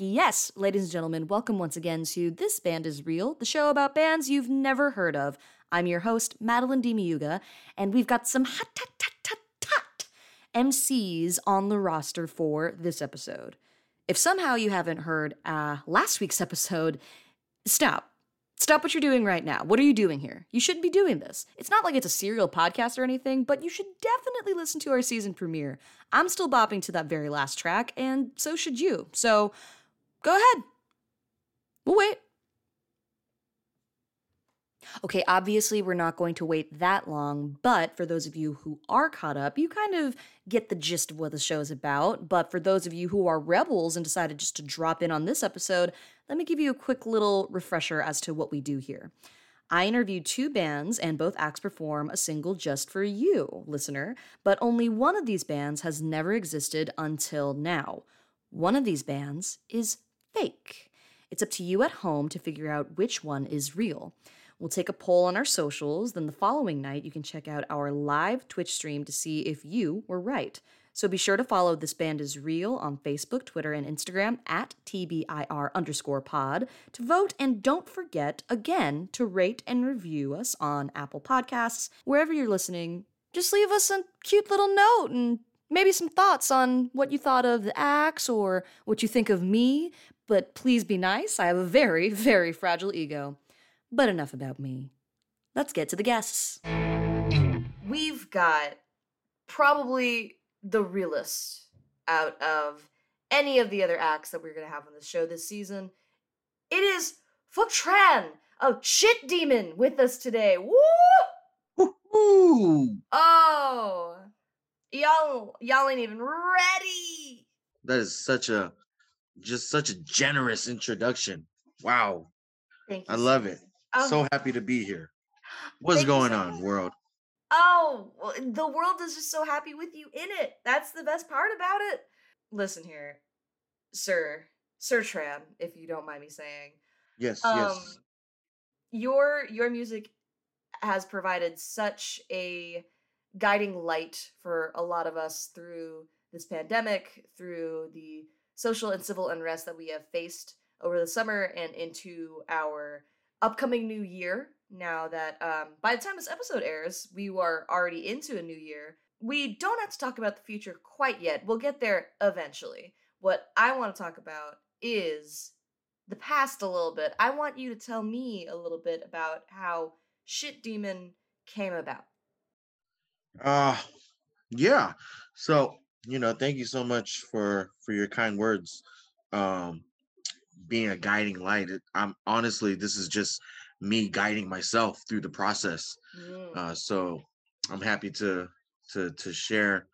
Yes, ladies and gentlemen, welcome once again to This Band is Real, the show about bands you've never heard of. I'm your host, Madeline Demiuga, and we've got some hot, hot, hot, hot, hot MCs on the roster for this episode. If somehow you haven't heard uh, last week's episode, stop. Stop what you're doing right now. What are you doing here? You shouldn't be doing this. It's not like it's a serial podcast or anything, but you should definitely listen to our season premiere. I'm still bopping to that very last track, and so should you. So go ahead. We'll wait. Okay, obviously, we're not going to wait that long, but for those of you who are caught up, you kind of get the gist of what the show is about. But for those of you who are rebels and decided just to drop in on this episode, let me give you a quick little refresher as to what we do here. I interview two bands, and both acts perform a single just for you, listener, but only one of these bands has never existed until now. One of these bands is fake. It's up to you at home to figure out which one is real. We'll take a poll on our socials. Then the following night, you can check out our live Twitch stream to see if you were right. So be sure to follow This Band is Real on Facebook, Twitter, and Instagram at TBIR underscore pod to vote. And don't forget, again, to rate and review us on Apple Podcasts, wherever you're listening. Just leave us a cute little note and maybe some thoughts on what you thought of the acts or what you think of me. But please be nice. I have a very, very fragile ego. But enough about me. Let's get to the guests. We've got probably the realest out of any of the other acts that we're going to have on the show this season. It is Phuc Tran of Shit Demon with us today. Woo! Ooh, Oh, y'all, y'all ain't even ready. that is such a just such a generous introduction. Wow, Thank you. I love it. Um, So happy to be here. What's thank going so on, world? Oh, the world is just so happy with you in it. That's the best part about it. Listen here, sir, Sir Tran, if you don't mind me saying. Yes, Um, yes. your your music has provided such a guiding light for a lot of us through this pandemic, through the social and civil unrest that we have faced over the summer and into our upcoming new year. Now that um, by the time this episode airs, we are already into a new year. We don't have to talk about the future quite yet. We'll get there eventually. What I want to talk about is the past a little bit. I want you to tell me a little bit about how Shit Demon came about. Uh yeah. So, you know, thank you so much for for your kind words. Um being a guiding light. I'm honestly this is just me guiding myself through the process. Mm. Uh so I'm happy to to to share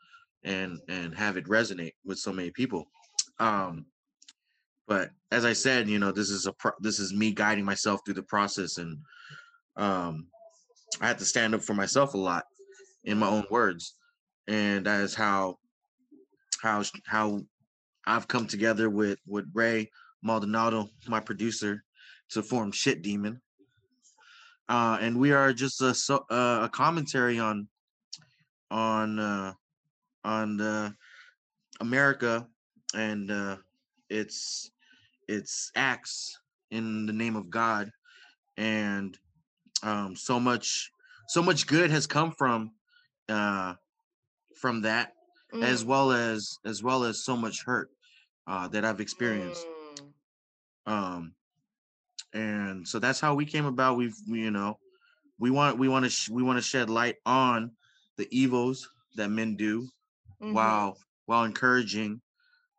and and have it resonate with so many people. Um but as I said, you know, this is a pro- this is me guiding myself through the process and um I had to stand up for myself a lot in my own words and that is how how how I've come together with with Ray Maldonado, my producer, to form Shit Demon. Uh, and we are just a so, uh, a commentary on on uh, on uh, America and uh, its its acts in the name of God, and um, so much so much good has come from uh, from that as Mm, well as as well as so much hurt uh, that I've experienced. mm. Um, and so that's how we came about. We've you know we want we want to sh- we want to shed light on the evils that men do Mhm. while while encouraging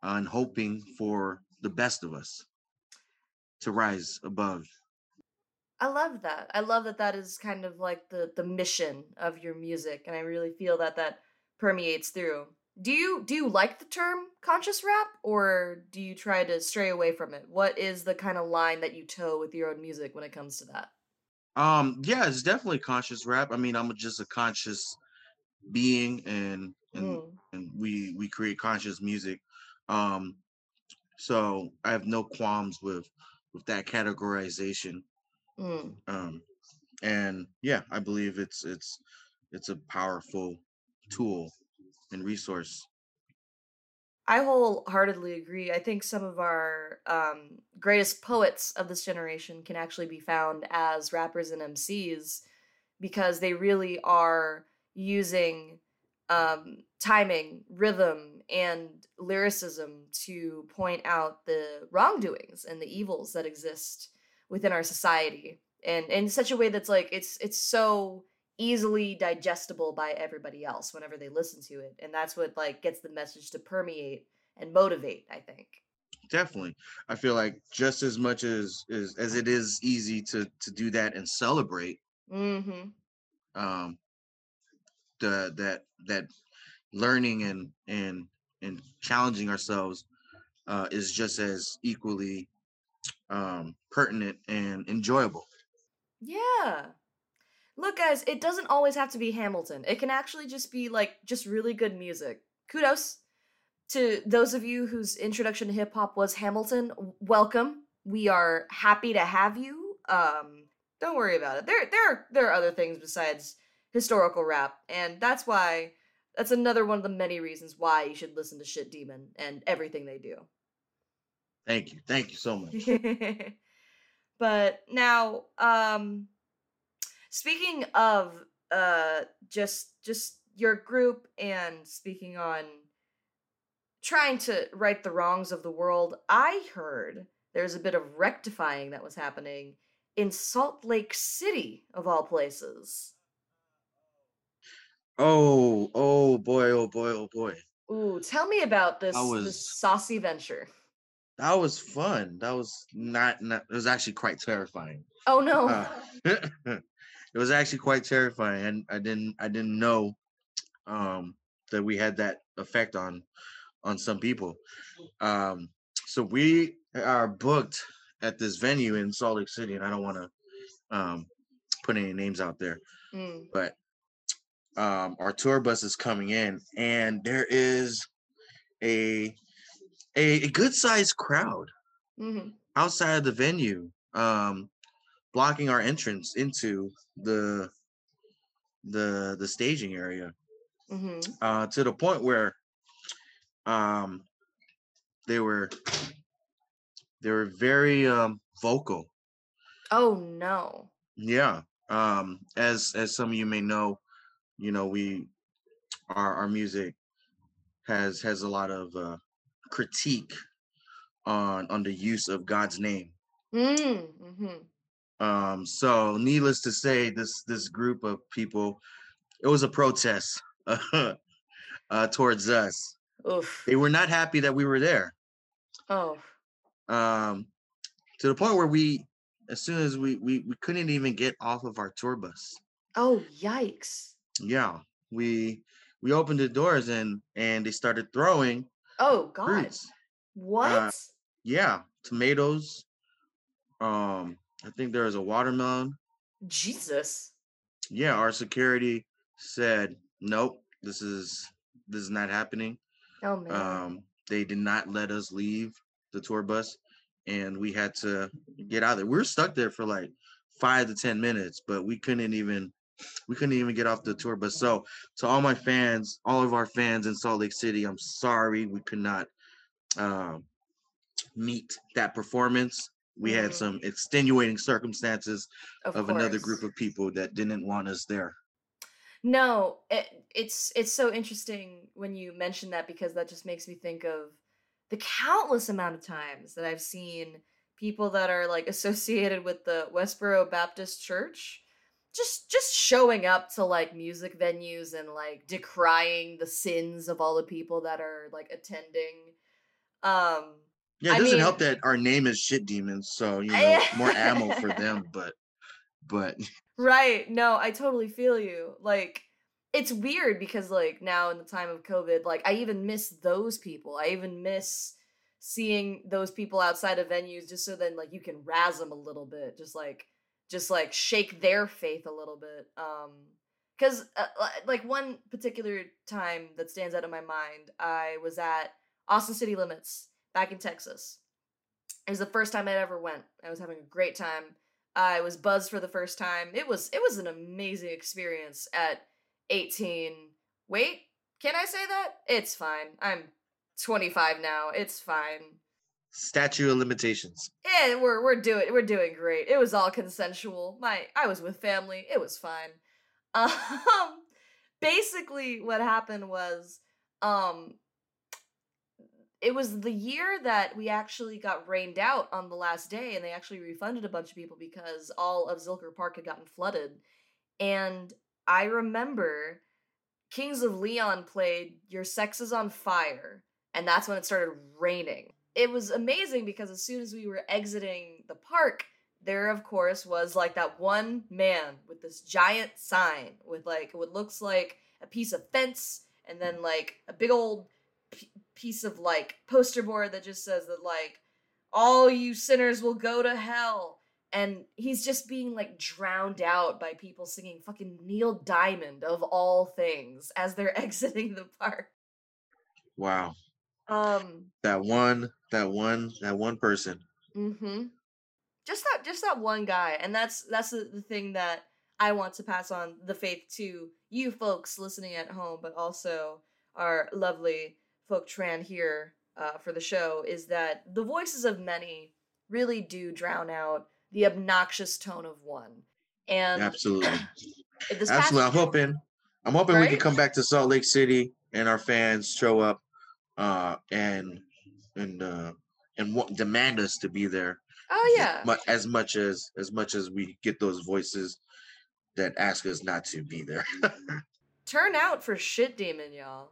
and hoping for the best of us to rise above. I love that. I love that that is kind of like the the mission of your music, and I really feel that that permeates through. Do you do you like the term conscious rap, or do you try to stray away from it? What is the kind of line that you toe with your own music when it comes to that? Um, yeah, it's definitely conscious rap. I mean, I'm just a conscious being, and and Mm. and we we create conscious music. Um, so I have no qualms with with that categorization. Mm. Um, and yeah, I believe it's it's it's a powerful tool and resource. I wholeheartedly agree. I think some of our um, greatest poets of this generation can actually be found as rappers and MCs because they really are using um, timing, rhythm, and lyricism to point out the wrongdoings and the evils that exist within our society, and in such a way that's like it's it's so easily digestible by everybody else whenever they listen to it, and that's what like gets the message to permeate and motivate. I think definitely i feel like just as much as as, as it is easy to to do that and celebrate Mm-hmm. um the that that learning and and and challenging ourselves uh is just as equally um pertinent and enjoyable Yeah. Look, guys, it doesn't always have to be Hamilton. It can actually just be like just really good music. Kudos to those of you whose introduction to hip hop was Hamilton. Welcome. We are happy to have you. Um, don't worry about it. There, there, are, there are other things besides historical rap, and that's why. That's another one of the many reasons why you should listen to Shit Demon and everything they do. thank you thank you so much but now um speaking of uh just just your group and speaking on trying to right the wrongs of the world i heard there's a bit of rectifying that was happening in salt lake city of all places. Oh oh boy oh boy oh boy. Ooh tell me about this, I this saucy venture. That was fun. That was not, not it was actually quite terrifying. Oh no. Uh, it was actually quite terrifying and i didn't i didn't know um that we had that effect on on some people. Um so we are booked at this venue in salt lake city and i don't want to um put any names out there Mm, but um our tour bus is coming in and there is a a, a good sized crowd mhm. outside of the venue, um, blocking our entrance into the the the staging area. hmm Uh, to the point where um they were they were very um vocal. Oh no. Yeah. Um as as some of you may know, you know, we our our music has has a lot of uh critique on on the use of God's name. Mm, hmm Um, so needless to say, this this group of people, it was a protest uh, towards us. Oof. They were not happy that we were there. Oh. Um, to the point where we, as soon as we we we couldn't even get off of our tour bus. Oh, yikes. Yeah, we we opened the doors and and they started throwing Oh, God. fruits. What? Yeah, tomatoes. Um, I think there was a watermelon. Jesus. yeah, our security said, nope, this is this is not happening. Oh, man. Um, they did not let us leave the tour bus, and we had to get out of there. We were stuck there for like five to ten minutes, but we couldn't even we couldn't even get off the tour bus. So to all my fans, all of our fans in Salt Lake City, I'm sorry we could not um, meet that performance. We had Mhm. some extenuating circumstances of, of another group of people that didn't want us there. No, it, it's it's so interesting when you mention that because that just makes me think of the countless amount of times that I've seen people that are like associated with the Westboro Baptist Church just just showing up to like music venues and like decrying the sins of all the people that are like attending. Um Yeah, it I doesn't help that our name is shit demons, so you know more ammo for them. But but Right. No, I totally feel you. Like it's weird because like now in the time of COVID, like I even miss those people. I even miss seeing those people outside of venues just so then like you can razz them a little bit, just like just like shake their faith a little bit. Um cuz uh, like one particular time that stands out in my mind, I was at Austin City Limits back in Texas. It was the first time I ever went. I was having a great time. I was buzzed for the first time. It was it was an amazing experience at 18. Wait, can I say that? It's fine. I'm 25 now. It's fine. Statue of limitations. Yeah, we're we're doing we're doing great. It was all consensual. My I was with family. It was fine. Um basically what happened was um it was the year that we actually got rained out on the last day and they actually refunded a bunch of people because all of Zilker Park had gotten flooded. And I remember Kings of Leon played Your Sex is on Fire, and that's when it started raining. It was amazing because as soon as we were exiting the park, there of course was like that one man with this giant sign with like what looks like a piece of fence and then like a big old piece of like poster board that just says that like all you sinners will go to hell and he's just being like drowned out by people singing fucking Neil Diamond of all things as they're exiting the park. Wow. Um That one, that one, that one person. Mm-hmm. Just that just that one guy and that's that's the, the thing that I want to pass on the faith to you folks listening at home but also our lovely Phuc Tran here uh, for the show is that the voices of many really do drown out the obnoxious tone of one. And Absolutely. this past Absolutely. I'm hoping I'm hoping we can come back to Salt Lake City and our fans show up uh and and uh and wa- demand us to be there Oh yeah. as much as as much as we get those voices that ask us not to be there. turn out for shit demon, y'all.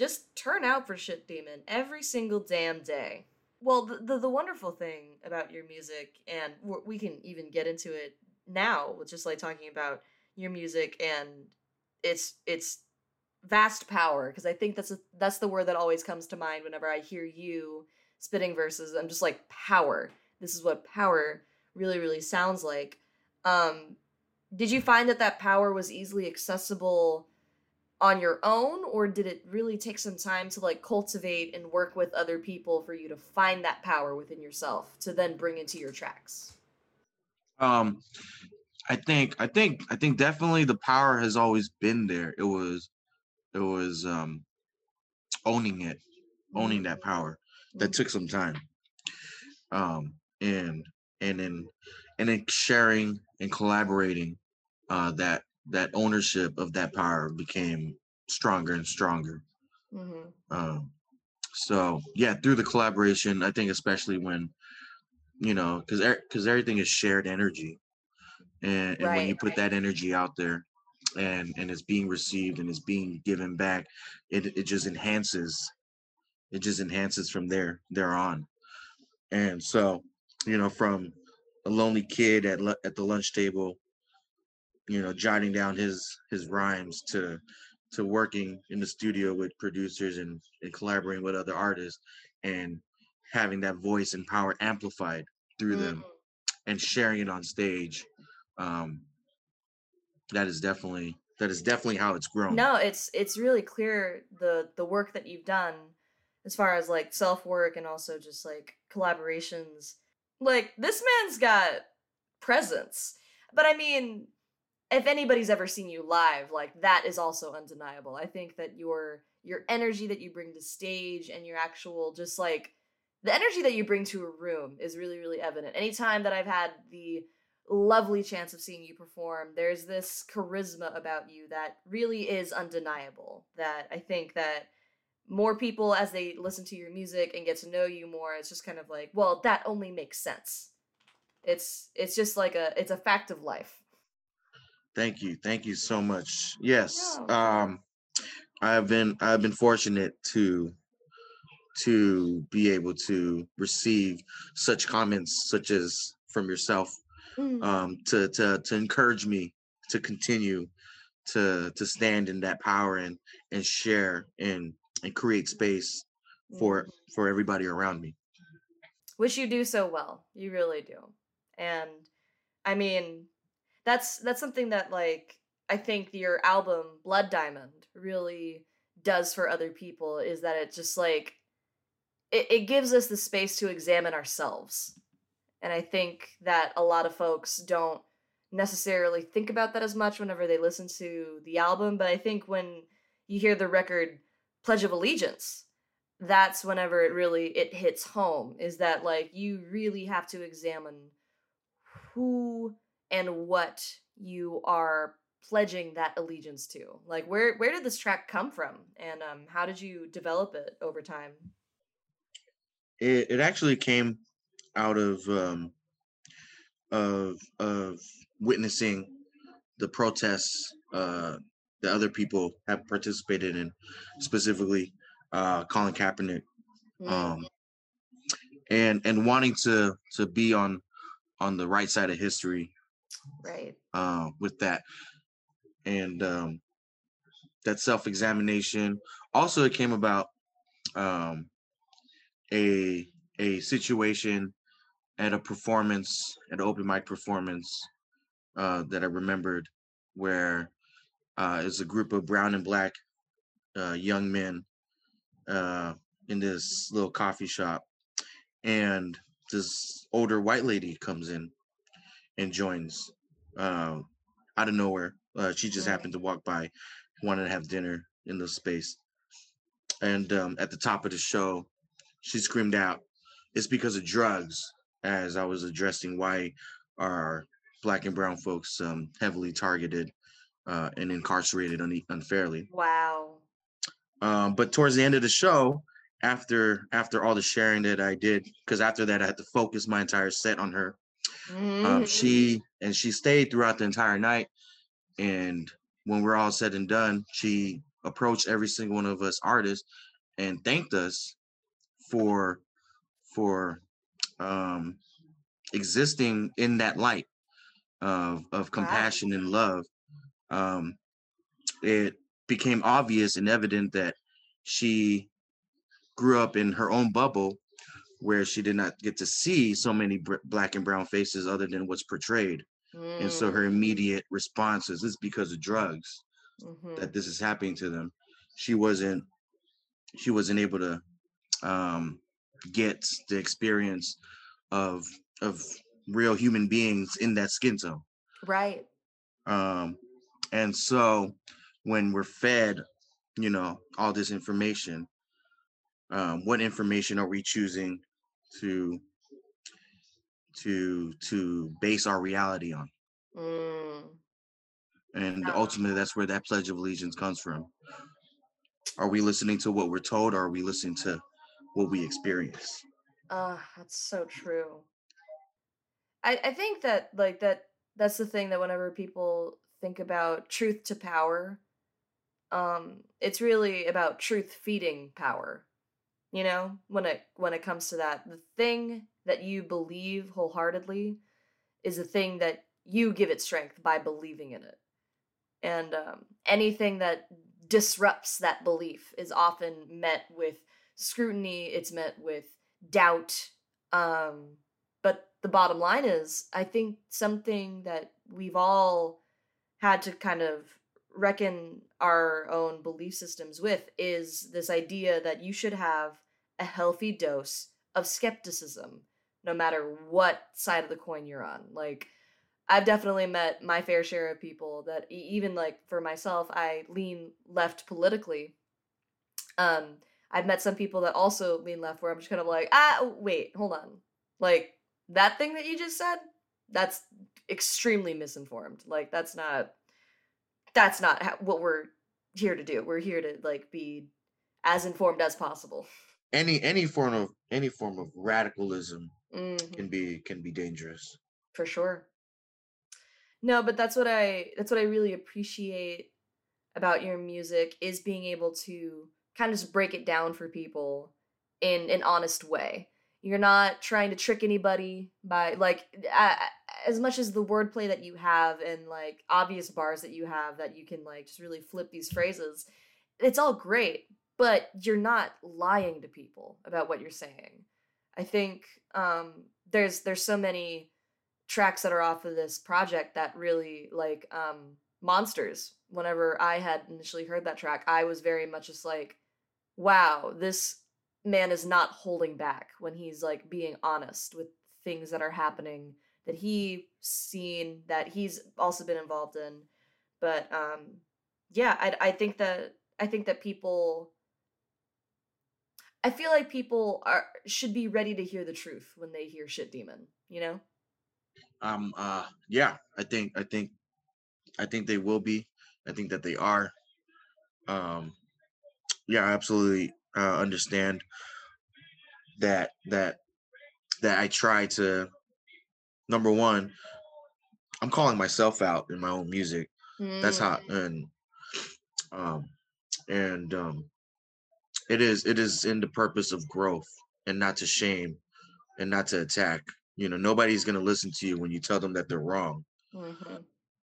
Just turn out for shit demon every single damn day. Well, the the, the wonderful thing about your music, and we can even get into it now with just like talking about your music and its its vast power, because I think that's a, that's the word that always comes to mind whenever I hear you spitting verses. I'm just like power. This is what power really really sounds like. Um, did you find that that power was easily accessible on your own or did it really take some time to like cultivate and work with other people for you to find that power within yourself to then bring into your tracks um I think I think I think definitely the power has always been there. It was it was um owning it, owning that power. That took some time. Um and and in and in sharing and collaborating uh that that ownership of that power became stronger and stronger. mm-hmm. Um, so yeah, through the collaboration, I think especially when you know, because because everything is shared energy, and, and when you put right. that energy out there, and and it's being received and it's being given back, it it just enhances, it just enhances from there there on, and so you know from a lonely kid at at the lunch table, you know, jotting down his his rhymes to to working in the studio with producers and, and collaborating with other artists and having that voice and power amplified through them Mm. and sharing it on stage um that is definitely that is definitely how it's grown. No it's it's really clear the the work that you've done as far as like self work and also just like collaborations. Like this man's got presence. But i mean if anybody's ever seen you live like that is also undeniable. I think that your your energy that you bring to stage and your actual just like the energy that you bring to a room is really really evident. Anytime that i've had the lovely chance of seeing you perform there's this charisma about you that really is undeniable that i think that more people as they listen to your music and get to know you more it's just kind of like well that only makes sense. It's it's just like a it's a fact of life thank you thank you so much yes um i've been i've been fortunate to to be able to receive such comments such as from yourself Mm. um, to to to encourage me to continue to to stand in that power and and share and and create space for Mhm. for everybody around me. which you do so well you really do and i mean that's that's something that like i think your album blood diamond really does for other people is that it just like it, it gives us the space to examine ourselves. And i think that a lot of folks don't necessarily think about that as much whenever they listen to the album but i think when you hear the record pledge of allegiance that's whenever it really it hits home is that like you really have to examine who and what you are pledging that allegiance to? Like where where did this track come from? And um how did you develop it over time? It, it actually came out of um of of witnessing the protests uh that other people have participated in specifically uh colin kaepernick Mm, um and and wanting to to be on on the right side of history right. uh with that. And um that self-examination also it came about um a a situation at a performance at an open mic performance uh that i remembered where uh it's a group of brown and black uh young men uh in this little coffee shop. And this older white lady comes in and joins um out of nowhere. Uh she just happened to walk by wanted to have dinner in the space. And um at the top of the show she screamed out it's because of drugs as i was addressing why are black and brown folks um heavily targeted uh and incarcerated un- unfairly. Wow. Um but towards the end of the show after after all the sharing that i did because after that i had to focus my entire set on her um Mhm. she and she stayed throughout the entire night and when we're all said and done she approached every single one of us artists and thanked us for for um existing in that light of of wow compassion and love um it became obvious and evident that she grew up in her own bubble where she did not get to see so many br- black and brown faces other than what's portrayed. And so her mm, immediate response is it's because of drugs mhm. that this is happening to them. She wasn't she wasn't able to um get the experience of of real human beings in that skin tone. Right. Um and so when we're fed you know all this information um what information are we choosing to to to base our reality on. Mm. and ultimately that's where that pledge of allegiance comes from. Are we listening to what we're told or are we listening to what we experience? Uh that's so true. I, I think that like that that's the thing that whenever people think about truth to power um it's really about truth feeding power you know when it when it comes to that the thing that you believe wholeheartedly is the thing that you give it strength by believing in it. And um, anything that disrupts that belief is often met with scrutiny it's met with doubt um, but the bottom line is i think something that we've all had to kind of reckon our own belief systems with is this idea that you should have a healthy dose of skepticism no matter what side of the coin you're on like I've definitely met my fair share of people that even like for myself, I lean left politically. Um, I've met some people that also lean left where I'm just kind of like, ah, wait, hold on. Like that thing that you just said, that's extremely misinformed. Like that's not that's not how, what we're here to do. We're here to like be as informed as possible. any any form of any form of radicalism hmm can be can be dangerous for sure. No, but that's what I that's what I really appreciate about your music is being able to kind of just break it down for people in an honest way. You're not trying to trick anybody by like a- as much as the wordplay that you have and like obvious bars that you have that you can like just really flip these phrases. It's all great, but you're not lying to people about what you're saying. I think um there's there's so many tracks that are off of this project that really like um monsters whenever i had initially heard that track i was very much just like wow this man is not holding back when he's like being honest with things that are happening that he seen that he's also been involved in but um yeah i i think that i think that people I feel like people are should be ready to hear the truth when they hear shit demon, you know? Um uh yeah, I think I think I think they will be. I think that they are. Um yeah, I absolutely uh understand that that that I try to number one, I'm calling myself out in my own music. That's how Mm. and um and um it is it is in the purpose of growth and not to shame and not to attack. You know, nobody's gonna listen to you when you tell them that they're wrong. Mhm.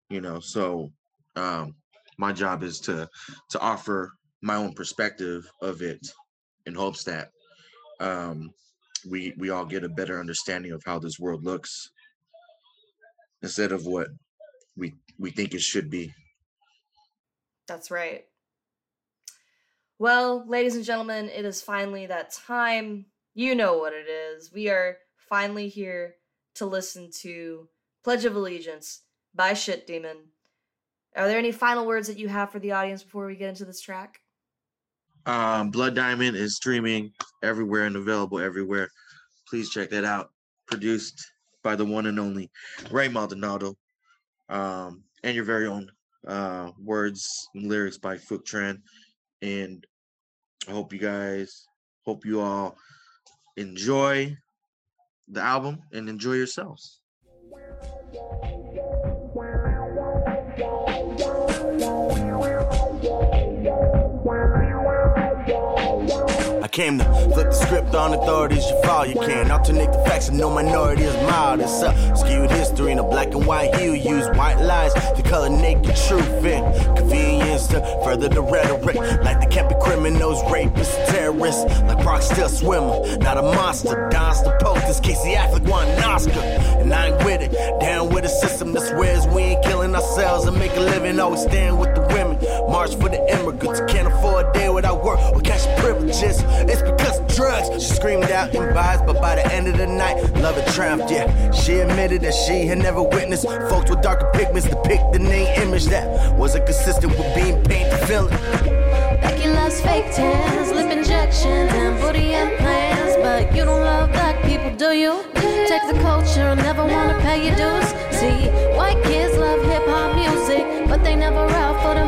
You know, so um my job is to to offer my own perspective of it in hopes that um we we all get a better understanding of how this world looks instead of what we we think it should be. That's right. Well, ladies and gentlemen, it is finally that time. You know what it is. We are finally here to listen to Pledge of Allegiance by Shit Demon. Are there any final words that you have for the audience before we get into this track? Um, Blood Diamond is streaming everywhere and available everywhere. Please check that out. Produced by the one and only Ray Maldonado, um, and your very own uh, words and lyrics by Phuc Tran. And I hope you guys, hope you all enjoy the album and enjoy yourselves. Came to flip the script on authorities, you fall, you can alternate the facts and no minority is mild. It's a skewed history in a black and white hue. Use white lies to color naked truth in convenience to further the rhetoric. Like they can't be criminals, rapists, terrorists. Like Brock still swimmer, not a monster. Dons the poke, this Casey Affleck won an Oscar. And I ain't with it, down with a system that swears we ain't killing ourselves and make a living. Always stand with the women, march for the immigrants. Can't afford a day without work or cash privileges. It's because of drugs. She screamed out in bars, but by the end of the night, love it triumphed. Yeah, she admitted that she had never witnessed folks with darker pigments depict the name image that wasn't consistent with being painted feeling. Becky loves fake tans, lip injections, and booty implants. But you don't love black people, do you? Take the culture never wanna pay your dues. See, white kids love hip hop music, but they never out for the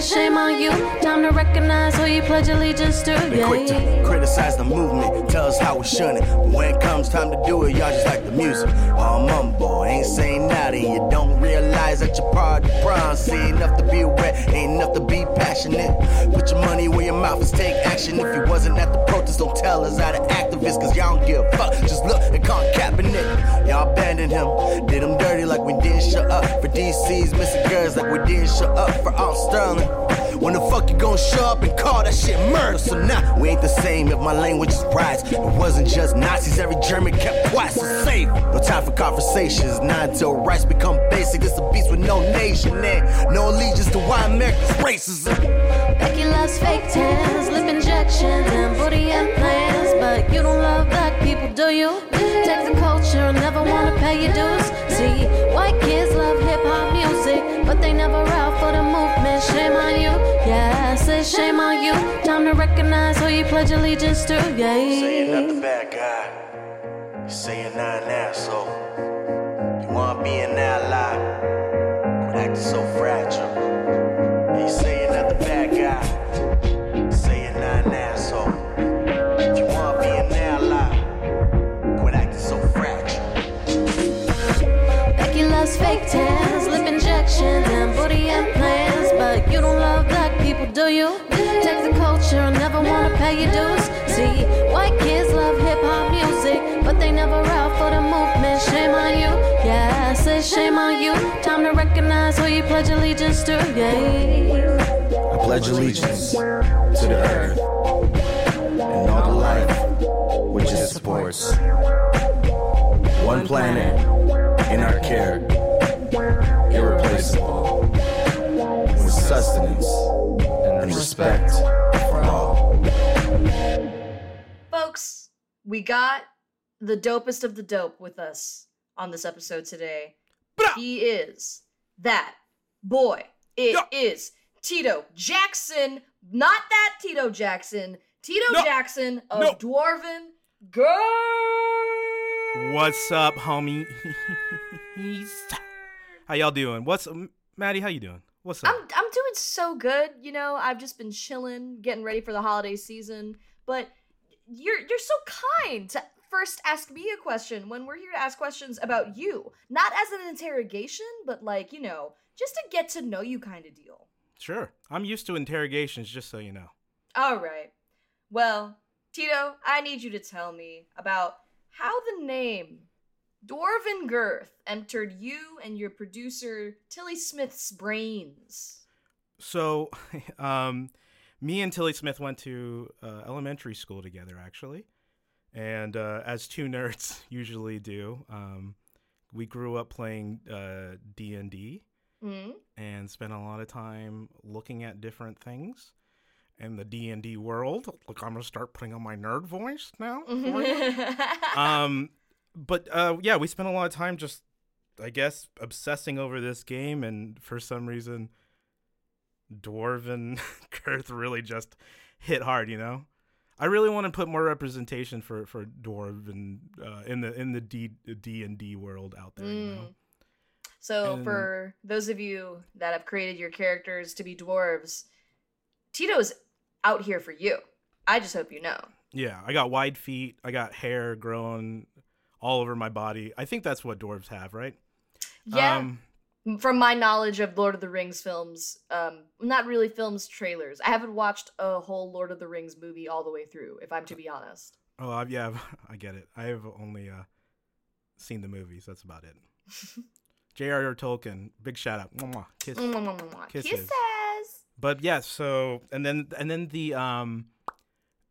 say shame on you. Time to recognize who you pledge allegiance to, They quick yeah. to criticize the movement, tell us how we shouldn't. But when it comes time to do it, y'all just like the music. All mumbo, ain't saying nothing. You don't realize that you're part of the problem. See enough to be aware, ain't enough to be passionate. Put your money where your mouth is, take action. If you wasn't at the protest, don't tell us how to activists, cause y'all don't give a fuck. Just look at Colin Kaepernick. Y'all abandoned him, did him dirty like we didn't show up for DC's missing girls, like we didn't show up for Alton Sterling. When the fuck you gonna show up and call that shit murder? So now we ain't the same if my language is right. It wasn't just Nazis, every German kept quiet, so save. it. No time for conversations, not until rights become basic. It's a beast with no nation and no allegiance to why America's racism. Becky loves fake tans, lip injections, and booty implants. But you don't love black people, do you? Take the culture and never wanna pay your dues. See, white kids love hip hop music, but they never out for the movement. Shame on you, yeah, say shame on you. Time to recognize who you pledge allegiance to, yeah. Say you're not the bad guy. You say you're not an asshole. You wanna be an ally, but acting so fragile. You? Take the culture and never wanna pay your dues. See, white kids love hip hop music, but they never out for the movement. Shame on you, yeah, I say shame on you. Time to recognize who you pledge allegiance to, yeah. I pledge allegiance to the earth and all the life which it supports. One planet in our care, irreplaceable, with sustenance respect for all. Folks, we got the dopest of the dope with us on this episode today. He is that boy. It is Tito Jackson Not that Tito Jackson. Tito No. Jackson of No. Dwarven Girth. What's up, homie? how y'all doing? What's Maddie? How you doing? What's up? I'm I'm doing so good. You know, I've just been chilling, getting ready for the holiday season. But you're you're so kind to first ask me a question when we're here to ask questions about you, not as an interrogation, but like you know, just to get to know you kind of deal. sure. I'm used to interrogations, just so you know. All right. Well, Tito, I need you to tell me about how the name Dwarven Girth entered you and your producer Tilly Smith's brains. So, um, me and Tilly Smith went to uh, elementary school together, actually, and uh, as two nerds usually do, um, we grew up playing uh, D and D Hmm? and spent a lot of time looking at different things in the D and D world. Look, I'm gonna start putting on my nerd voice now. um, but uh, yeah, we spent a lot of time just, I guess, obsessing over this game, and for some reason, Dwarven Girth really just hit hard. You know, I really want to put more representation for for Dwarven uh, in the in the D D and D world out there. You know? Mm. So, And- for those of you that have created your characters to be dwarves, Tito's out here for you. I just hope you know. Yeah, I got wide feet. I got hair growing all over my body. I think that's what dwarves have, right? Yeah. Um, from my knowledge of Lord of the Rings films, um, not really films, trailers. I haven't watched a whole Lord of the Rings movie all the way through, if I'm to be honest. oh, I- yeah, I get it. I have only uh, seen the movies. That's about it. J.R.R. Tolkien, big shout out. Mwah. Kiss. Kisses. Kisses. But yeah, so and then and then the um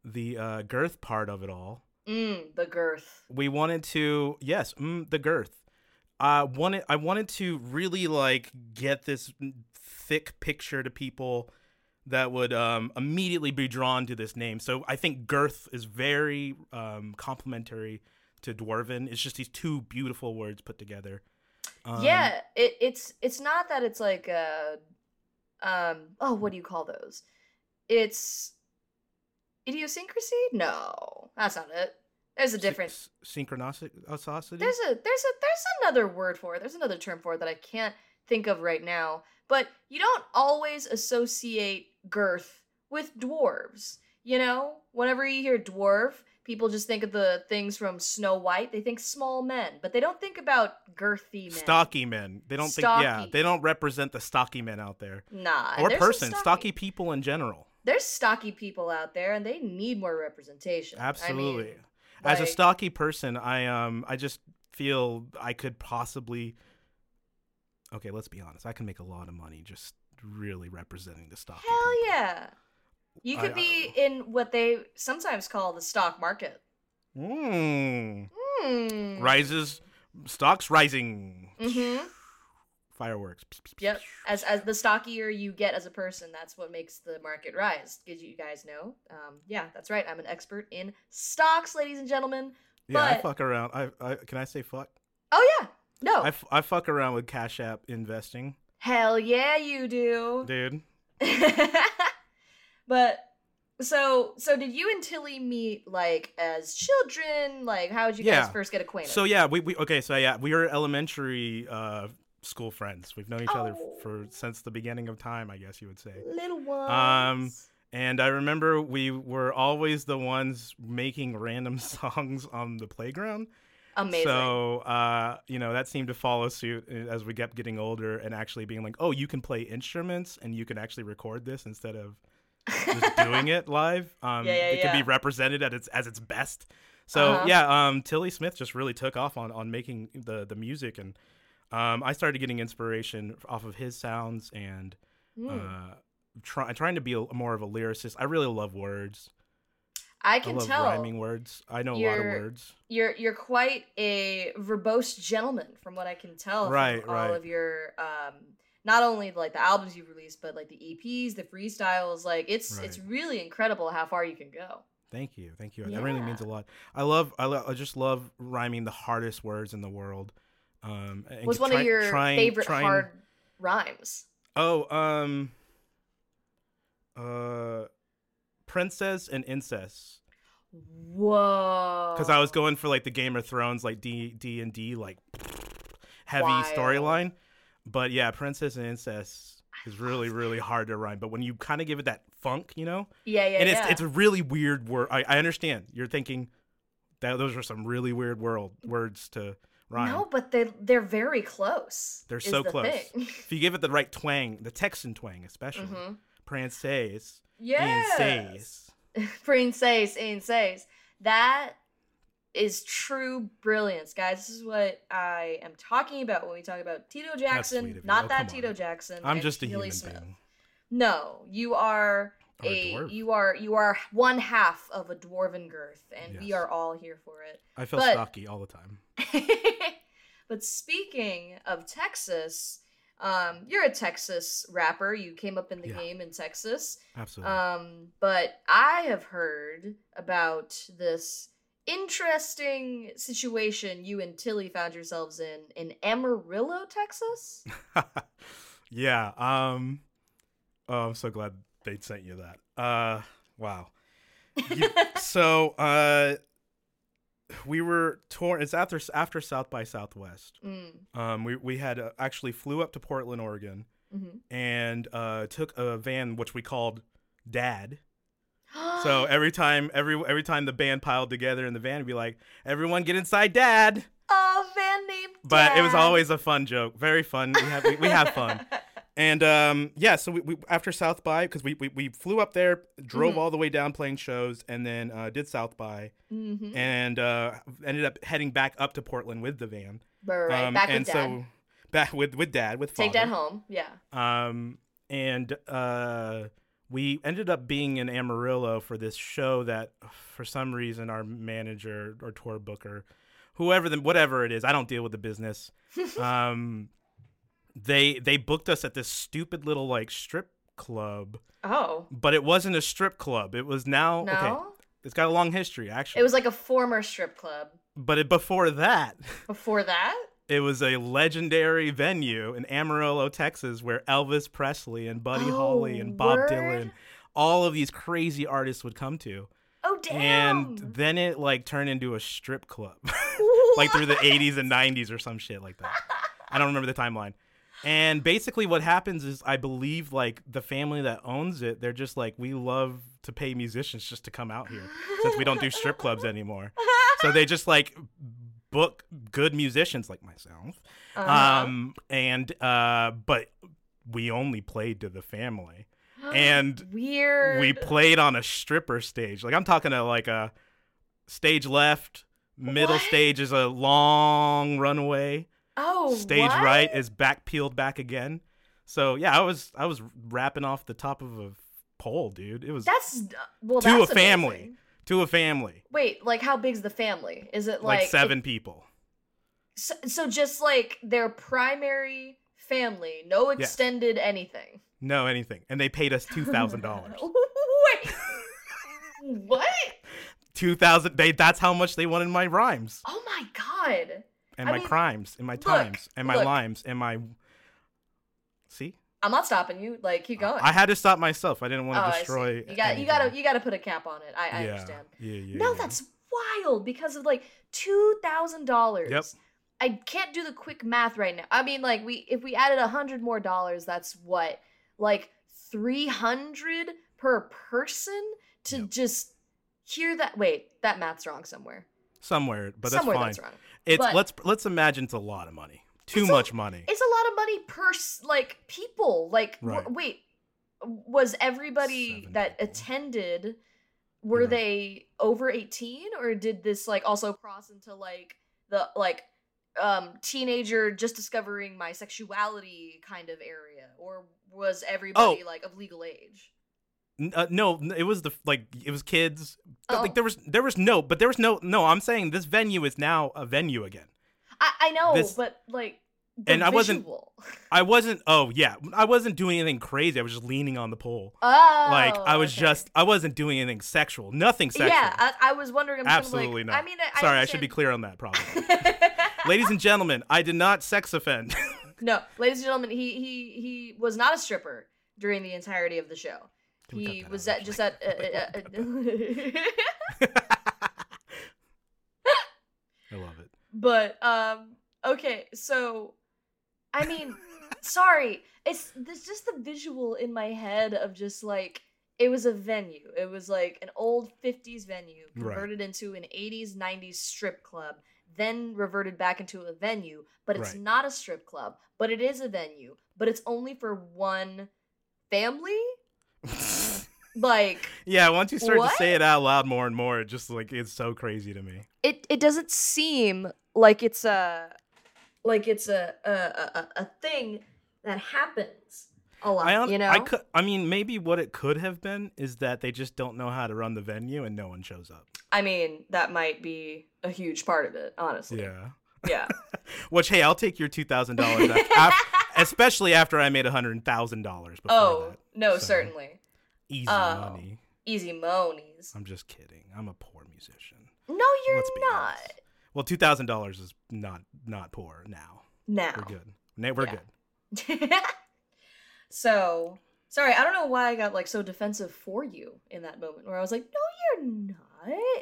the uh, girth part of it all. Mm, the girth. we wanted to yes mm, the girth i wanted i wanted to really like get this thick picture to people that would um, immediately be drawn to this name so i think girth is very um, complementary to dwarven it's just these two beautiful words put together um, yeah, it, it's it's not that it's like a, um, oh, what do you call those? It's idiosyncrasy. No, that's not it. There's a difference. synchronicity There's a there's a there's another word for it. There's another term for it that I can't think of right now. But you don't always associate girth with dwarves. You know, whenever you hear dwarf, people just think of the things from Snow White. They think small men, but they don't think about girthy men. stocky men they don't think yeah they don't represent the stocky men out there Nah, or person stocky people in general There's stocky people out there, and they need more representation. I mean, Absolutely. As a stocky person, I um I just feel I could possibly Okay, let's be honest. I can make a lot of money just really representing the stock. Hell people. yeah. You I- could be in what they sometimes call the stock market. Mm. Hmm. Rises stocks rising. Mm-hmm. Fireworks. Yep. As as the stockier you get as a person, that's what makes the market rise. Did you guys know? Um, yeah, that's right. I'm an expert in stocks, ladies and gentlemen. Yeah, I fuck around. I, I can I say fuck? Oh yeah. No. I, f- I fuck around with Cash App investing, Hell yeah, you do. dude. but so so did you and Tilly meet like as children? Like how did you Yeah. guys first get acquainted? So yeah, we, we okay. So yeah, we were elementary uh, school friends. We've known each other Oh. f- for since the beginning of time, I guess you would say. little ones. Um, And I remember we were always the ones making random songs on the playground. Amazing. So, uh, you know, that seemed to follow suit uh, as we kept getting older and actually being like, oh, you can play instruments and you can actually record this instead of just doing it live. Um, Yeah, yeah, it can be represented at its as its best. So Uh-huh. yeah, um, Tilly Smith just really took off on on making the the music, and um, I started getting inspiration off of his sounds and Hmm. uh, try, trying to be a, more of a lyricist. I really love words. I I can love tell rhyming words. I know a lot of words. you're you're quite a verbose gentleman from what I can tell Right, from all right. of your um not only like the albums you've released but like the EPs, the freestyles, like it's it's really incredible how far you can go. Thank you, thank you. That really means a lot. I love, I, lo- I just love rhyming the hardest words in the world. Um, What's one try- of your trying- favorite trying- hard rhymes? Oh, um, uh, princess and incest. Whoa. Because I was going for like the Game of Thrones, like D D and D, like heavy storyline. But yeah, princess and incest is really really hard to rhyme. But when you kind of give it that funk, you know, Yeah, yeah, and it's yeah. it's a really weird word. I, I understand you're thinking that those are some really weird world words to rhyme. No, but they they're very close. They're so the close. if you give it the right twang, the Texan twang especially, princess, Mm-hmm. Yes. incest. Princess Insays. That is true brilliance, guys. This is what I am talking about when we talk about Tito Jackson. sweet of you. Not Oh, that Tito on. Jackson. I'm just a Hilly human Smith. being. No, you are a a you are you are one half of a Dwarven Girth, and we are all here for it. I feel But- stocky all the time. but speaking of Texas, um, you're a Texas rapper. You came up in the Yeah. game in Texas. Absolutely. Um, but I have heard about this interesting situation you and Tilly found yourselves in in Amarillo, Texas. yeah. Um. Oh, I'm so glad they sent you that. Uh. Wow. You- so, uh, we were torn. It's after after South by Southwest. Mm, Um. We we had uh, actually flew up to Portland, Oregon, mhm. and uh took a van which we called Dad. So every time every every time the band piled together in the van, we'd be like, "Everyone get inside, Dad." a van named. But it was always a fun joke, very fun. We have we, we have fun. And um, yeah, so we, we after South by because we, we we flew up there, drove Mhm. all the way down playing shows, and then uh, did South by, Mhm. and uh, ended up heading back up to Portland with the van. Right, Um, back and with dad. so back with with dad with Take dad home. Yeah. Um, and uh, we ended up being in Amarillo for this show that, for some reason, our manager or tour booker, whoever the whatever it is, I don't deal with the business. um, they they booked us at this stupid little like strip club, Oh but it wasn't a strip club. It was now no. okay. It's got a long history actually. It was like a former strip club. but it, before that. Before that, It was a legendary venue in Amarillo, Texas, where Elvis Presley and Buddy oh, Holly Oh, and Bob word? Dylan, all of these crazy artists would come to. oh damn. And then it like turned into a strip club, like through the 80s and 90s or some shit like that. I don't remember the timeline. And basically, what happens is, I believe, like the family that owns it, they're just like, we love to pay musicians just to come out here since we don't do strip clubs anymore. So they just like book good musicians like myself. Uh-huh. Um, and uh, but we only played to the family, and weird. we played on a stripper stage. Like I'm talking to like a stage left, middle What? stage is a long runway. Oh Stage what? right is back peeled back again. So yeah, I was I was rapping off the top of a pole, dude. It was That's uh, well. to a family. amazing. To a family. Wait, like how big's the family? Is it Like, like, seven people. So, so just like their primary family, no extended anything. No anything. And they paid us two thousand dollars. Wait, what? Two thousand they that's how much they wanted my rhymes. Oh my god! And I my mean, crimes and my look, times and my look. limes and my See? I'm not stopping you. Like, keep going. I had to stop myself. I didn't want Oh, to see. destroy. You got. You got to. You got to put a cap on it. I, I yeah. understand. Yeah, yeah. No, yeah. that's wild because of like two thousand dollars. Yep. I can't do the quick math right now. I mean, like we if we added a hundred more dollars, that's what like three hundred per person to Yep. just hear that. Wait, that math's wrong somewhere. somewhere, but that's somewhere fine. that's wrong. It's But- let's let's imagine it's a lot of money. Too It's a- much money. It's a lot of money per like people. Like w- wait, was everybody Seven that people. attended were Right. they over 18 or did this like also cross into like the like um teenager just discovering my sexuality kind of area or was everybody like of legal age? Uh, no, it was the like it was kids. Oh. Like there was there was no, but there was no no. I'm saying this venue is now a venue again. I I know, This- but like And I wasn't- I wasn't. Oh yeah, I wasn't doing anything crazy. I was just leaning on the pole. Oh, like I was okay. just. I wasn't doing anything sexual. Nothing sexual. Yeah, I, I was wondering. I'm Absolutely like, not. I mean, I, Sorry, I should be clear on that. Probably, ladies and gentlemen, I did not sex offend. no, ladies and gentlemen, he he he was not a stripper during the entirety of the show. Can we cut he that was out, at just at. Uh, uh, I love it. but um, okay, so I mean, sorry, it's there's just the visual in my head of just like it was a venue. It was like an old 50s venue Right. converted into an 80s 90s strip club, then reverted back into a venue, but it's Right. not a strip club, but it is a venue, but it's only for one family? Like Yeah, once you start What? to say it out loud more and more, it just like it's so crazy to me. it it doesn't seem like it's a like it's a a a, a thing that happens a lot, I you know? I could I mean maybe what it could have been is that they just don't know how to run the venue and no one shows up. I mean, that might be a huge part of it, honestly. Yeah. Yeah. Which hey, I'll take your two thousand dollars, especially after I made a hundred thousand dollars. oh, that. no, so- certainly. Easy Oh. money. Easy monies. I'm just kidding. I'm a poor musician. No, you're not. honest. Well, two thousand dollars is not not poor now. Now. We're good. Na- We're Yeah. good. so, sorry, I don't know why I got like so defensive for you in that moment where I was like, "No, you're not."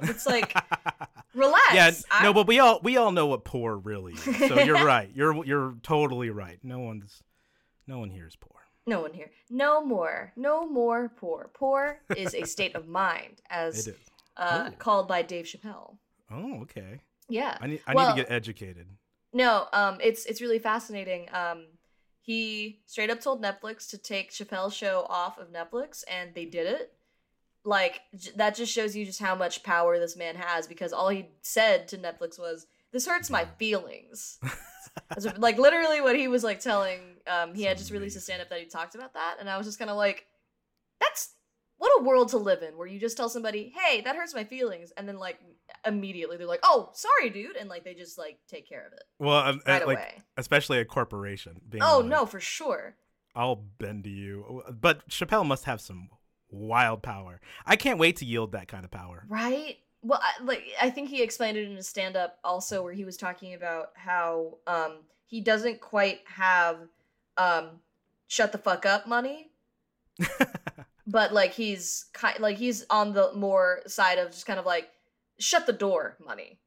It's like, relax. yeah, I- no, but we all we all know what poor really is. So you're right. You're you're totally right. No one's no one here is poor. No one here. No more. No more poor. Poor is a state of mind, as It is. uh, called by Dave Chappelle. Oh, okay. Yeah. I need I Well- need to get educated. No, um, it's it's really fascinating. Um, he straight up told Netflix to take Chappelle's show off of Netflix, and they did it. Like j- that just shows you just how much power this man has, because all he said to Netflix was, "This hurts my feelings." That's what- like literally what he was like telling. Um, he had That's just released a stand up that he talked about that, and I was just kind of like, "That's what a world to live in, where you just tell somebody, hey, that hurts my feelings,' and then like immediately they're like, oh, sorry, dude,' and like they just like take care of it Well, um, uh, right like away. especially a corporation. Being Oh like, no, for sure. I'll bend to you. But Chappelle must have some wild power. I can't wait to yield that kind of power. Right? Well, I, like I think he explained it in a stand up also where he was talking about how um he doesn't quite have um shut the fuck up money, but like he's kind like he's on the more side of just kind of like shut the door money.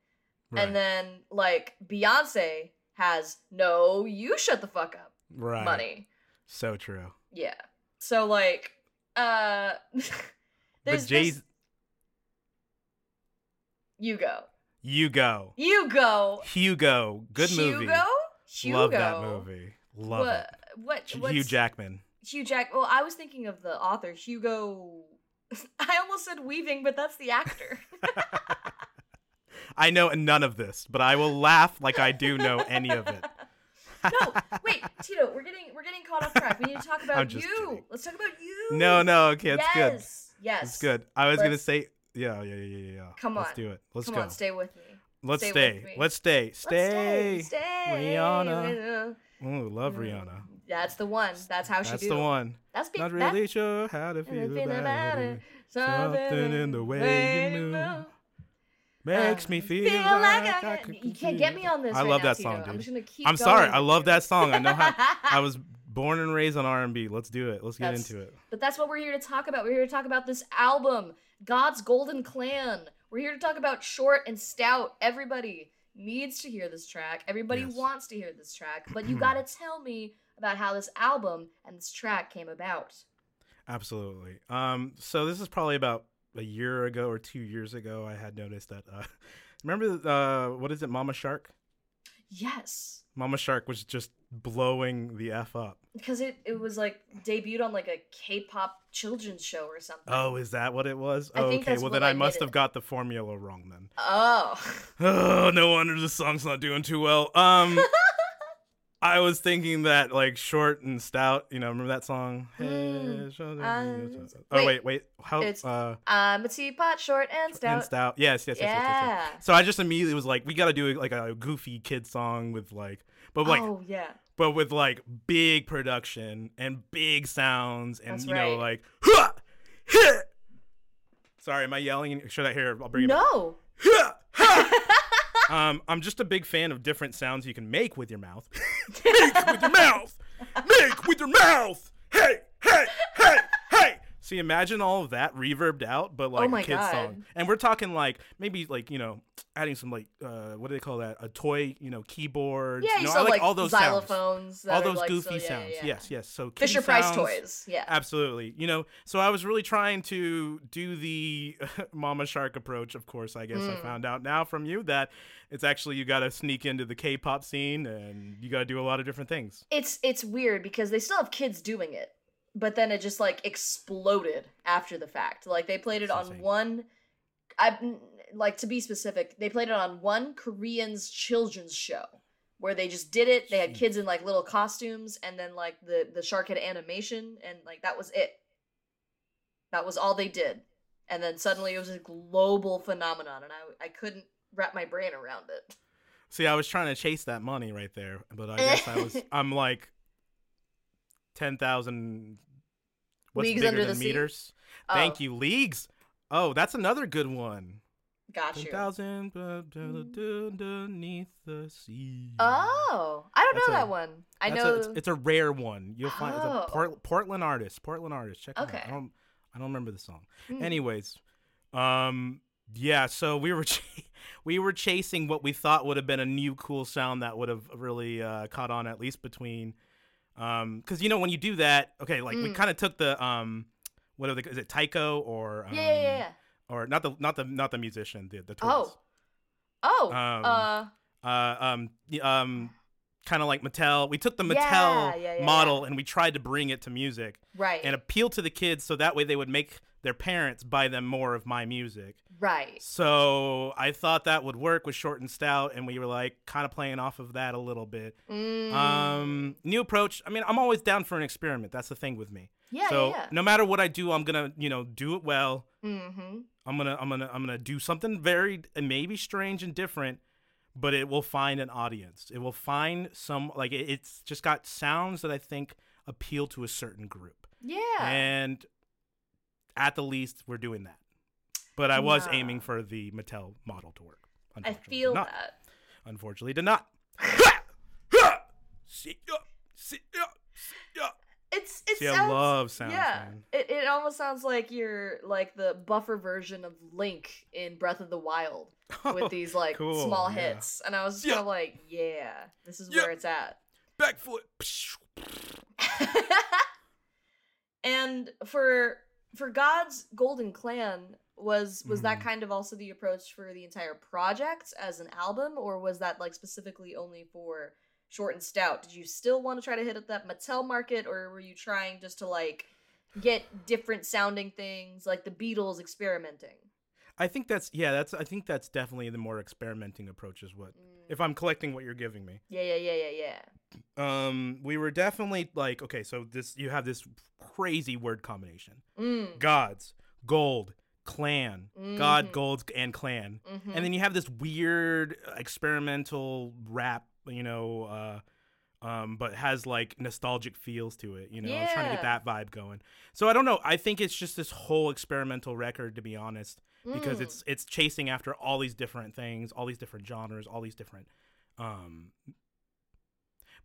Right. And then like Beyonce has no you shut the fuck up right. money. So true. Yeah. So like uh But there's Jay, this- you go. you go. You go. Hugo, good movie. Hugo? Hugo. Love that movie. Love what, it. What? Hugh Jackman. Hugh Jack. Well, I was thinking of the author Hugo. I almost said Weaving, but that's the actor. I know none of this, but I will laugh like I do know any of it. no, wait, Tito, we're getting we're getting caught off track. We need to talk about you. kidding. Let's talk about you. No, no, okay, it's good. yes, Yes. It's good. I was gonna say, yeah, yeah, yeah, yeah, yeah. Come on. Let's do it. Let's Come go. on, stay with me. Let's stay stay. with me. Let's stay. Let's Stay. stay. Rihanna. Ooh, love Rihanna. That's the one. That's how she. That's do. the one. That's be- Not that- really sure how to feel feeling about it. Something in the way you move makes Uh, me feel, feel like, like I, I- could you can't get me on this I right love now, that Tito. song, I'm dude. just gonna keep I'm sorry. going I love that song. I know how. I was born and raised on R&B. Let's do it. Let's get That's- into it. But that's what we're here to talk about. We're here to talk about this album, God's Golden Clan. We're here to talk about Short and Stout. Everybody needs to hear this track. Everybody Yes. wants to hear this track. But you gotta tell me about how this album and this track came about. Absolutely. Um, so this is probably about a year ago or two years ago. I had noticed that. Uh, remember, uh, what is it, Mama Shark? Yes. Mama Shark was just blowing the f up. Because it, it was like debuted on like a K pop children's show or something. Oh, is that what it was? Oh, okay. Well, then I I must did have it. got the formula wrong then. Oh. Oh, no wonder the song's not doing too well. Um, I was thinking that like short and stout. You know, remember that song? Mm, Hey, uh, oh wait. wait. How? It's uh, I'm a teapot, short and stout. and stout. Yes, yes, yes, yes, yes, yes. Yeah. So I just immediately was like, we got to do like a goofy kid song with like, but like, oh yeah. But with like big production and big sounds and That's you know right. like, "Huh! Hit!" Sorry, am I yelling? Should I hear? I'll bring it. No. Um, I'm just a big fan of different sounds you can make with your mouth. make with your mouth. Make with your mouth. Hey, hey, hey. See, imagine all of that reverbed out, but like Oh a kid's God. song. And we're talking like maybe like, you know, adding some like uh what do they call that? A toy, you know, keyboard. Yeah, you you know, saw I like, like all those xylophones, All those like, goofy yeah, yeah, sounds. yeah. Yes, yes. So Fisher Price toys. Yeah. Absolutely. You know, so I was really trying to do the Mama Shark approach, of course, I guess I Mm. found out now from you that it's actually you got to sneak into the K-pop scene and you got to do a lot of different things. It's it's weird because they still have kids doing it, but then it just like exploded after the fact. Like they played it on one I like to be specific, they played it on one Korean's children's show where they just did it. They had kids in like little costumes and then like the the shark had animation and like that was it. That was all they did. And then suddenly it was a global phenomenon and I I couldn't wrap my brain around it. See, I was trying to chase that money right there, but I guess I was I'm like 10,000 what's Leagues bigger under than the sea? meters? Oh, Thank you, leagues. Oh, that's another good one. Got you. 10,000 underneath the sea. Oh, I don't That's know a- that one. I know. a, it's, it's a rare one. You'll find it's a Oh. Port, Portland artist. Portland artist. Check it Okay. out. I don't I don't remember the song. Hmm. Anyways, um yeah, so we were ch- we were chasing what we thought would have been a new cool sound that would have really uh, caught on at least between um cuz you know when you do that, okay, like we Mm. kind of took the um what are they is it Tycho or um, yeah, yeah, yeah, yeah. or not the not the not the musician, the the twins. Oh. Oh, Um, uh, uh, um, um, kind of like Mattel. We took the Mattel yeah, yeah, model and we tried to bring it to music right, and appeal to the kids so that way they would make their parents buy them more of my music. right. So I thought that would work with Short and Stout, and we were like kind of playing off of that a little bit. Mm, Um, new approach. I mean, I'm always down for an experiment. That's the thing with me. yeah, so yeah, no matter what I do, I'm gonna, you know, do it well. Mm-hmm. I'm gonna I'm gonna I'm gonna do something very maybe strange and different, but it will find an audience. It will find some like it, it's just got sounds that I think appeal to a certain group. Yeah. And at the least, we're doing that. But I was Nah. aiming for the Mattel model to work. I Unfortunately, feel did not. that. Unfortunately, did not. It's it See, I sounds love sounds, yeah. man. It it almost sounds like you're like the buffer version of Link in Breath of the Wild with these like cool, small yeah. hits, and I was just Yeah. kind of like, yeah, this is Yeah. where it's at. Backflip. and for for God's Golden Clan was was that Mhm. kind of also the approach for the entire project as an album or was that like specifically only for Short and Stout? Did you still want to try to hit up that Mattel market or were you trying just to like get different sounding things like the Beatles experimenting? I think that's yeah. That's I think that's definitely the more experimenting approach. Is what if I'm collecting what you're giving me. Yeah, yeah, yeah, yeah, yeah. Um, we were definitely like okay. So this you have this crazy word combination: Mm. gods, gold, clan, god, Mhm. gold, and clan. mhm. And then you have this weird experimental rap, you know, uh, um, but has like nostalgic feels to it. You know, I was trying to get that vibe going. So I don't know. I think it's just this whole experimental record, to be honest, because Mm. it's it's chasing after all these different things, all these different genres, all these different. Um,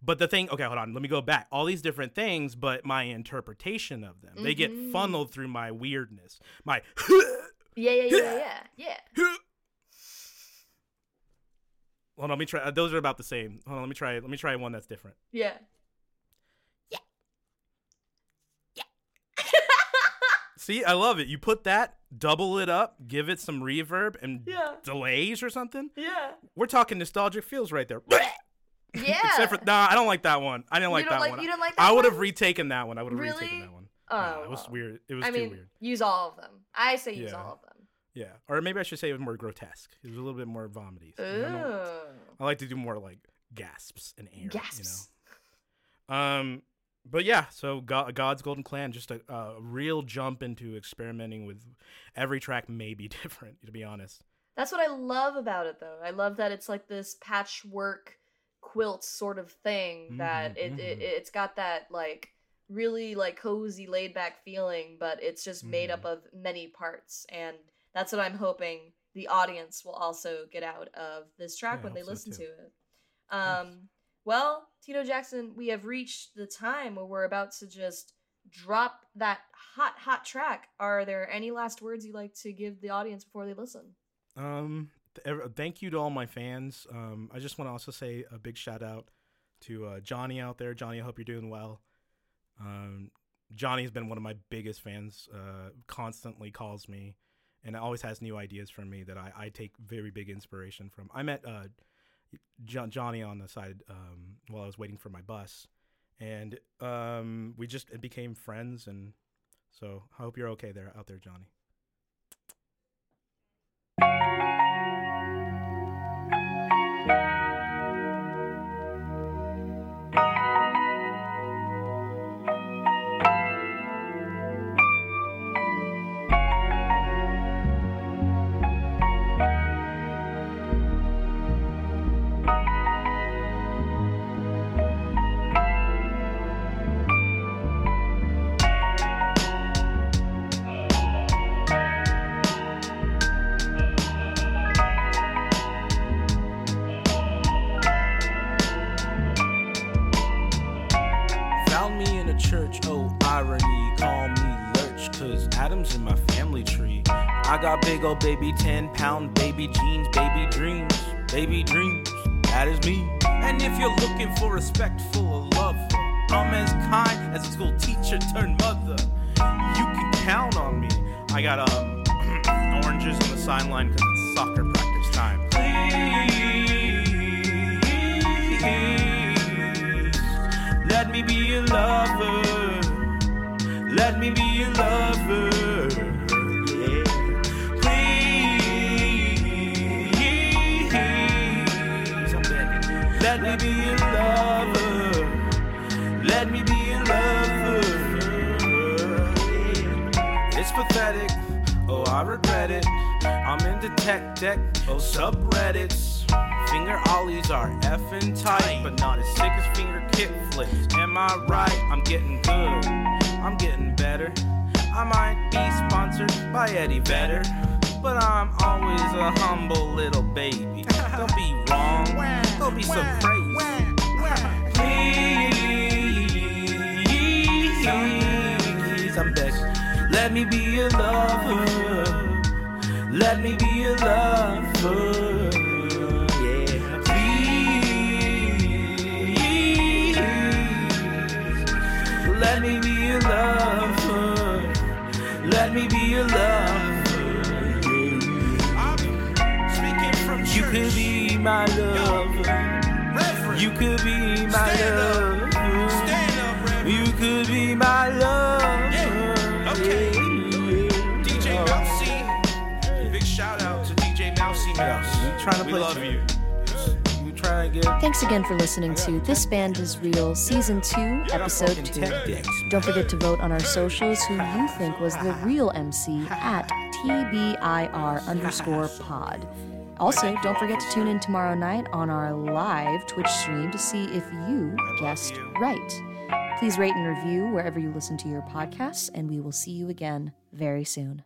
but the thing, okay, hold on. Let me go back. All these different things, but my interpretation of them, they get Mhm. funneled through my weirdness, my. Yeah, yeah, yeah, yeah, yeah. Hold on, let me try. uh, Those are about the same. Hold on, let me try. Let me try one that's different. Yeah. Yeah. Yeah. See, I love it. You put that, double it up, give it some reverb and Yeah. delays or something. Yeah. We're talking nostalgic feels right there. Yeah. Except for nah, I don't like that one. I didn't like that like- one. you don't like that I would have retaken that one. I would have Really? retaken that one. Oh, it was weird. It was I too mean, weird. use all of them. I say use Yeah. all of them. Yeah, or maybe I should say it was more grotesque. It was a little bit more vomity. I. Ooh. I like to do more like gasps and air. Gasps. You know. Um, but yeah, so Go- God's Golden Clan, just a, a real jump into experimenting with every track may be different. To be honest. That's what I love about it, though. I love that it's like this patchwork quilt sort of thing. That Mhm, it, it it's got that like really like cozy, laid back feeling, but it's just made up Mm-hmm. of many parts, and that's what I'm hoping the audience will also get out of this track Yeah, when they listen too. to it. Um, well, Tito Jackson, we have reached the time where we're about to just drop that hot, hot track, are there any last words you'd like to give the audience before they listen? Um, th- thank you to all my fans. Um, I just want to also say a big shout out to uh, Johnny out there. Johnny, I hope you're doing well. Um, Johnny's been one of my biggest fans. Uh, constantly calls me, and always has new ideas from me that I, I take very big inspiration from. I met uh, Jo- Johnny on the side um, while I was waiting for my bus, and um, we just became friends. And so I hope you're okay there out there, Johnny. Baby 10 pound baby jeans, baby dreams, baby dreams, that is me. And if you're looking for respectful love, I'm as kind as a school teacher turned mother. You can count on me. I got um oranges on the sideline because I regret it. I'm into tech deck. Oh, subreddits. Finger ollies are effing tight, but not as sick as finger kick flips. Am I right? I'm getting good. I'm getting better. I might be sponsored by Eddie Vedder, but I'm always a humble little baby. Don't be wrong. Don't be so crazy. Please, I'm begging. Let me be your lover. Let me be your lover. Yeah, please. Let me be your lover. Let me be your lover. Yeah. You could be my lover. You could be trying to We play love some- you. Trying to get Thanks again for listening to This Band is Real, Season 2, Episode 2. Don't forget to vote on our socials who you think was the real MC at TBIR underscore pod. Also, don't forget to tune in tomorrow night on our live Twitch stream to see if you guessed right. Please rate and review wherever you listen to your podcasts, and we will see you again very soon.